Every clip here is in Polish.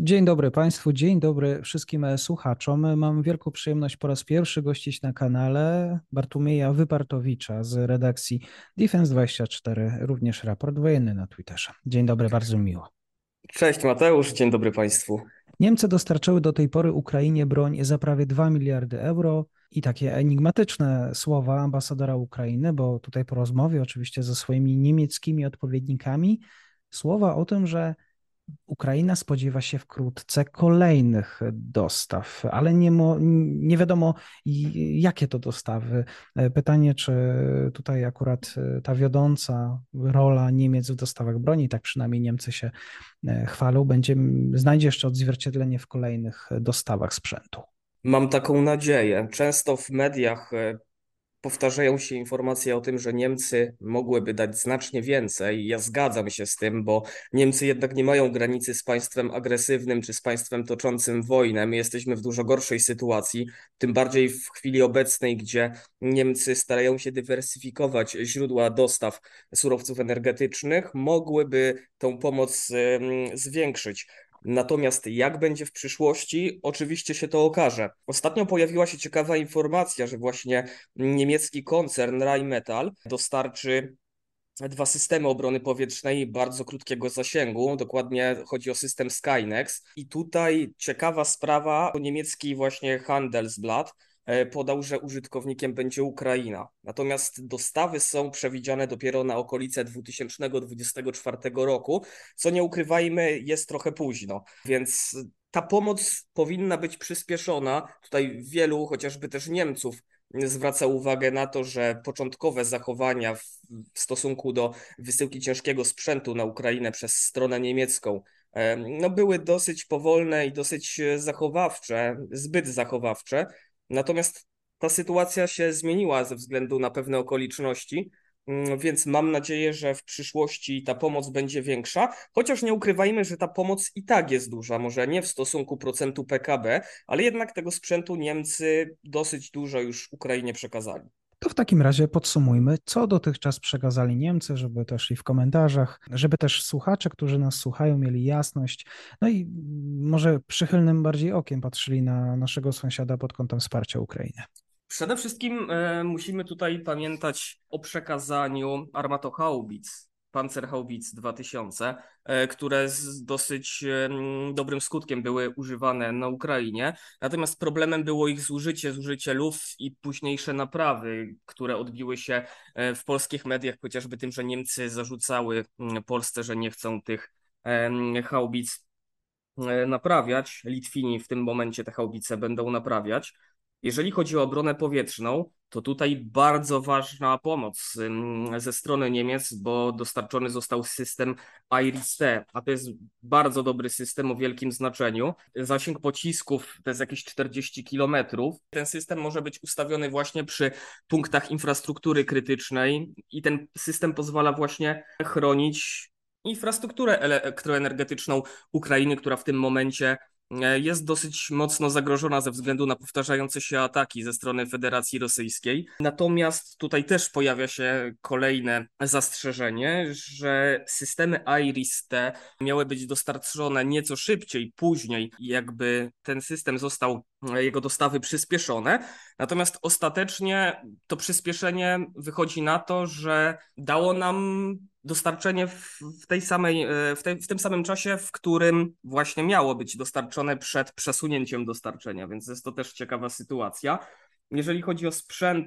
Dzień dobry Państwu, dzień dobry wszystkim słuchaczom. Mam wielką przyjemność po raz pierwszy gościć na kanale Bartłomieja Wypartowicza z redakcji Defense24, również raport wojenny na Twitterze. Dzień dobry, bardzo miło. Cześć Mateusz, dzień dobry Państwu. Niemcy dostarczyły do tej pory Ukrainie broń za prawie 2 miliardy euro i takie enigmatyczne słowa ambasadora Ukrainy, bo tutaj po rozmowie oczywiście ze swoimi niemieckimi odpowiednikami, słowa o tym, że Ukraina spodziewa się wkrótce kolejnych dostaw, ale nie, mo, nie wiadomo, jakie to dostawy. Pytanie, czy tutaj akurat ta wiodąca rola Niemiec w dostawach broni, tak przynajmniej Niemcy się e, chwalą, będzie, znajdzie jeszcze odzwierciedlenie w kolejnych dostawach sprzętu. Mam taką nadzieję. Często w mediach e, powtarzają się informacje o tym, że Niemcy mogłyby dać znacznie więcej. Ja zgadzam się z tym, bo Niemcy jednak nie mają granicy z państwem agresywnym czy z państwem toczącym wojnę. My jesteśmy w dużo gorszej sytuacji, tym bardziej w chwili obecnej, gdzie Niemcy starają się dywersyfikować źródła dostaw surowców energetycznych, mogłyby tą pomoc zwiększyć. Natomiast jak będzie w przyszłości, oczywiście się to okaże. Ostatnio pojawiła się ciekawa informacja, że właśnie niemiecki koncern Rheinmetall dostarczy dwa systemy obrony powietrznej bardzo krótkiego zasięgu. Dokładnie chodzi o system Skynex. I tutaj ciekawa sprawa, niemiecki właśnie Handelsblatt podał, że użytkownikiem będzie Ukraina. Natomiast dostawy są przewidziane dopiero na okolice 2024 roku, co nie ukrywajmy, jest trochę późno. Więc ta pomoc powinna być przyspieszona. Tutaj wielu, chociażby też Niemców, zwraca uwagę na to, że początkowe zachowania w, w stosunku do wysyłki ciężkiego sprzętu na Ukrainę przez stronę niemiecką e, no, były dosyć powolne i dosyć zachowawcze, zbyt zachowawcze. Natomiast ta sytuacja się zmieniła ze względu na pewne okoliczności, mm, więc mam nadzieję, że w przyszłości ta pomoc będzie większa, chociaż nie ukrywajmy, że ta pomoc i tak jest duża, może nie w stosunku procentu PKB, ale jednak tego sprzętu Niemcy dosyć dużo już Ukrainie przekazali. To w takim razie podsumujmy, co dotychczas przekazali Niemcy, żeby też i w komentarzach, żeby też słuchacze, którzy nas słuchają, mieli jasność, no i może przychylnym bardziej okiem patrzyli na naszego sąsiada pod kątem wsparcia Ukrainy. Przede wszystkim e, musimy tutaj pamiętać o przekazaniu armatochaubic Panzerhaubitz 2000, e, które z dosyć dobrym skutkiem były używane na Ukrainie. Natomiast problemem było ich zużycie, zużycie luf i późniejsze naprawy, które odbiły się e, w polskich mediach, chociażby tym, że Niemcy zarzucały Polsce, że nie chcą tych haubic e, naprawiać. Litwini w tym momencie te haubice będą naprawiać. Jeżeli chodzi o obronę powietrzną, to tutaj bardzo ważna pomoc ze strony Niemiec, bo dostarczony został system IRIS-T, a to jest bardzo dobry system o wielkim znaczeniu. Zasięg pocisków to jest jakieś 40 km. Ten system może być ustawiony właśnie przy punktach infrastruktury krytycznej i ten system pozwala właśnie chronić infrastrukturę elektroenergetyczną Ukrainy, która w tym momencie jest dosyć mocno zagrożona ze względu na powtarzające się ataki ze strony Federacji Rosyjskiej. Natomiast tutaj też pojawia się kolejne zastrzeżenie, że systemy IRIS-T miały być dostarczone nieco szybciej, później, jakby ten system został, e, jego dostawy przyspieszone. Natomiast ostatecznie to przyspieszenie wychodzi na to, że dało nam dostarczenie w, tej samej, e, w, tej, w tym samym czasie, w którym właśnie miało być dostarczone przed przesunięciem dostarczenia, więc jest to też ciekawa sytuacja. Jeżeli chodzi o sprzęt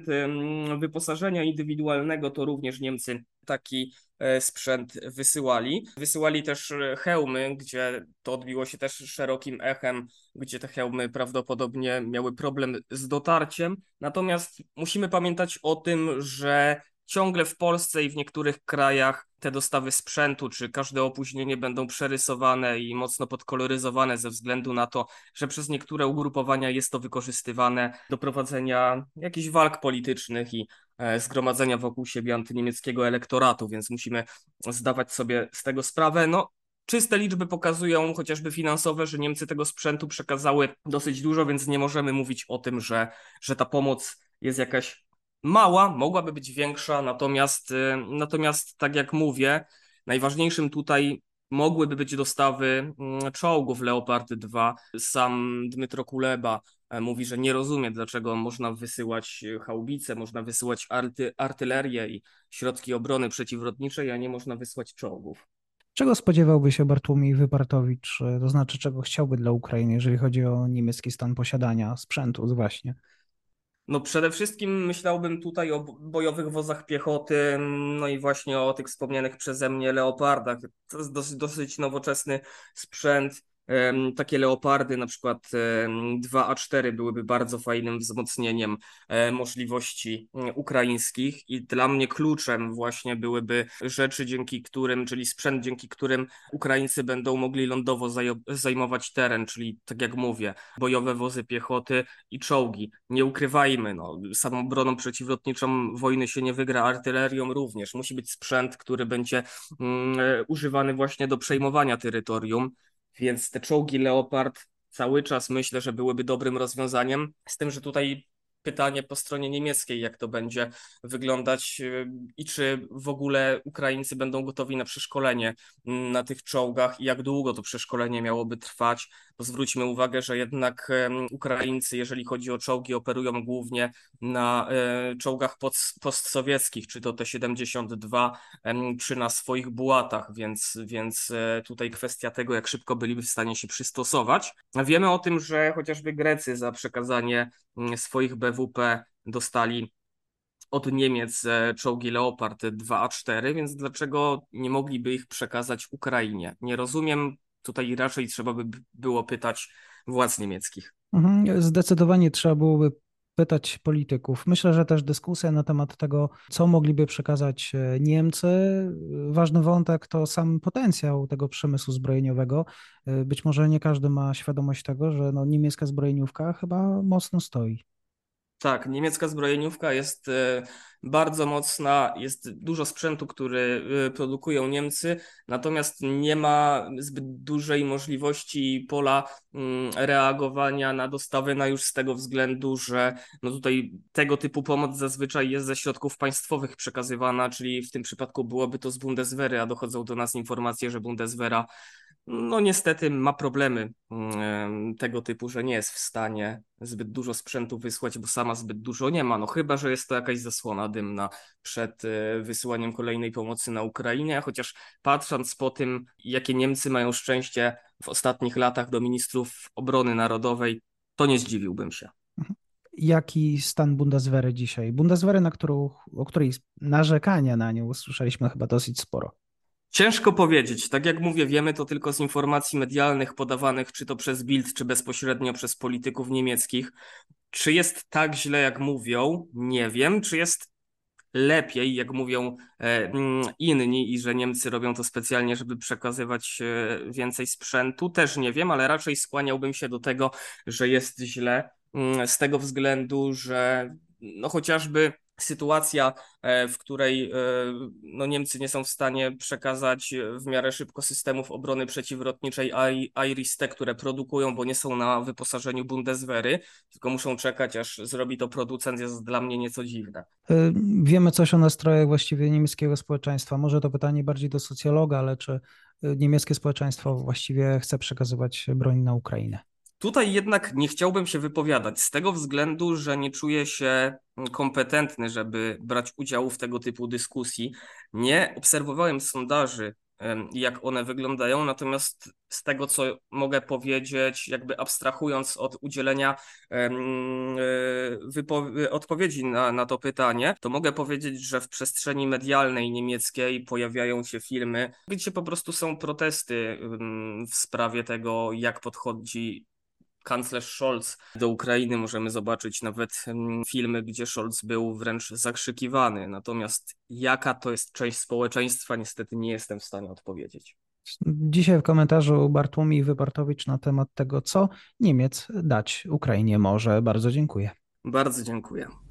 wyposażenia indywidualnego, to również Niemcy taki e, sprzęt wysyłali. Wysyłali też e, hełmy, gdzie to odbiło się też szerokim echem, gdzie te hełmy prawdopodobnie miały problem z dotarciem. Natomiast musimy pamiętać o tym, że ciągle w Polsce i w niektórych krajach te dostawy sprzętu, czy każde opóźnienie będą przerysowane i mocno podkoloryzowane ze względu na to, że przez niektóre ugrupowania jest to wykorzystywane do prowadzenia jakichś walk politycznych i e, zgromadzenia wokół siebie antyniemieckiego elektoratu, więc musimy zdawać sobie z tego sprawę. No, Czyste liczby pokazują, chociażby finansowe, że Niemcy tego sprzętu przekazały dosyć dużo, więc nie możemy mówić o tym, że, że ta pomoc jest jakaś mała, mogłaby być większa, natomiast, y, natomiast tak jak mówię, najważniejszym tutaj mogłyby być dostawy mm, czołgów Leopard 2. Sam Dmytro Kuleba e, mówi, że nie rozumie, dlaczego można wysyłać haubice, można wysyłać arty, artylerię i środki obrony przeciwlotniczej, a nie można wysłać czołgów. Czego spodziewałby się Bartłomiej Wypartowicz, e, to znaczy czego chciałby dla Ukrainy, jeżeli chodzi o niemiecki stan posiadania sprzętu właśnie? No przede wszystkim myślałbym tutaj o bojowych wozach piechoty, no i właśnie o tych wspomnianych przeze mnie leopardach. To jest dosyć, dosyć nowoczesny sprzęt, takie leopardy, na przykład 2A4 byłyby bardzo fajnym wzmocnieniem e, możliwości mm, ukraińskich i dla mnie kluczem właśnie byłyby rzeczy, dzięki którym, czyli sprzęt, dzięki którym Ukraińcy będą mogli lądowo zajmować teren, czyli tak jak mówię, bojowe wozy piechoty i czołgi. Nie ukrywajmy, no, samą obroną przeciwlotniczą wojny się nie wygra, artylerią również. Musi być sprzęt, który będzie mm, e, używany właśnie do przejmowania terytorium. Więc te czołgi Leopard cały czas myślę, że byłyby dobrym rozwiązaniem. Z tym, że tutaj pytanie po stronie niemieckiej, jak to będzie wyglądać y, i czy w ogóle Ukraińcy będą gotowi na przeszkolenie mm, na tych czołgach i jak długo to przeszkolenie miałoby trwać, bo zwróćmy uwagę, że jednak Ukraińcy, jeżeli chodzi o czołgi, operują głównie na e, czołgach postsowieckich, czy to T-72, czy na swoich bułatach, więc, więc e, tutaj kwestia tego, jak szybko byliby w stanie się przystosować. Wiemy o tym, że chociażby Grecy za przekazanie mm, swoich BWP dostali od Niemiec e, czołgi Leopard 2A4, więc dlaczego nie mogliby ich przekazać Ukrainie? Nie rozumiem tutaj raczej trzeba by było pytać władz niemieckich. Mhm, zdecydowanie trzeba byłoby pytać polityków. Myślę, że też dyskusja na temat tego, co mogliby przekazać e, Niemcy. Ważny wątek to sam potencjał tego przemysłu zbrojeniowego. E, być może nie każdy ma świadomość tego, że no, niemiecka zbrojeniówka chyba mocno stoi. Tak, niemiecka zbrojeniówka jest e, bardzo mocna, jest dużo sprzętu, który e, produkują Niemcy, natomiast nie ma zbyt dużej możliwości pola mm, reagowania na dostawy na już z tego względu, że no tutaj tego typu pomoc zazwyczaj jest ze środków państwowych przekazywana, czyli w tym przypadku byłoby to z Bundeswehry, a dochodzą do nas informacje, że Bundeswehra no niestety ma problemy mm, tego typu, że nie jest w stanie zbyt dużo sprzętu wysłać, bo sama zbyt dużo nie ma. No chyba, że jest to jakaś zasłona dymna przed e, wysyłaniem kolejnej pomocy na Ukrainę, chociaż patrząc po tym, jakie Niemcy mają szczęście w ostatnich latach do ministrów obrony narodowej, to nie zdziwiłbym się. Mhm. Jaki stan Bundeswehry dzisiaj? Bundeswehry, na którą, o której narzekania na nią usłyszeliśmy chyba dosyć sporo. Ciężko powiedzieć. Tak jak mówię, wiemy to tylko z informacji medialnych podawanych czy to przez Bild, czy bezpośrednio przez polityków niemieckich. Czy jest tak źle, jak mówią? Nie wiem. Czy jest lepiej, jak mówią e, mm, inni i że Niemcy robią to specjalnie, żeby przekazywać e, więcej sprzętu? Też nie wiem, ale raczej skłaniałbym się do tego, że jest źle mm, z tego względu, że no chociażby sytuacja, e, w której e, no, Niemcy nie są w stanie przekazać w miarę szybko systemów obrony przeciwlotniczej IRIS-T, które produkują, bo nie są na wyposażeniu Bundeswehry, tylko muszą czekać, aż zrobi to producent, jest dla mnie nieco dziwne. E, wiemy coś o nastrojach właściwie niemieckiego społeczeństwa. Może to pytanie bardziej do socjologa, ale czy niemieckie społeczeństwo właściwie chce przekazywać broń na Ukrainę? Tutaj jednak nie chciałbym się wypowiadać z tego względu, że nie czuję się kompetentny, żeby brać udział w tego typu dyskusji. Nie obserwowałem sondaży, jak one wyglądają, natomiast z tego, co mogę powiedzieć, jakby abstrahując od udzielenia e, odpowiedzi na, na to pytanie, to mogę powiedzieć, że w przestrzeni medialnej niemieckiej pojawiają się filmy, gdzie po prostu są protesty w sprawie tego, jak podchodzi kanclerz Scholz do Ukrainy. Możemy zobaczyć nawet mm, filmy, gdzie Scholz był wręcz zakrzykiwany. Natomiast jaka to jest część społeczeństwa, niestety nie jestem w stanie odpowiedzieć. Dzisiaj w komentarzu Bartłomiej Wybortowicz na temat tego, co Niemiec dać Ukrainie może. Bardzo dziękuję. Bardzo dziękuję.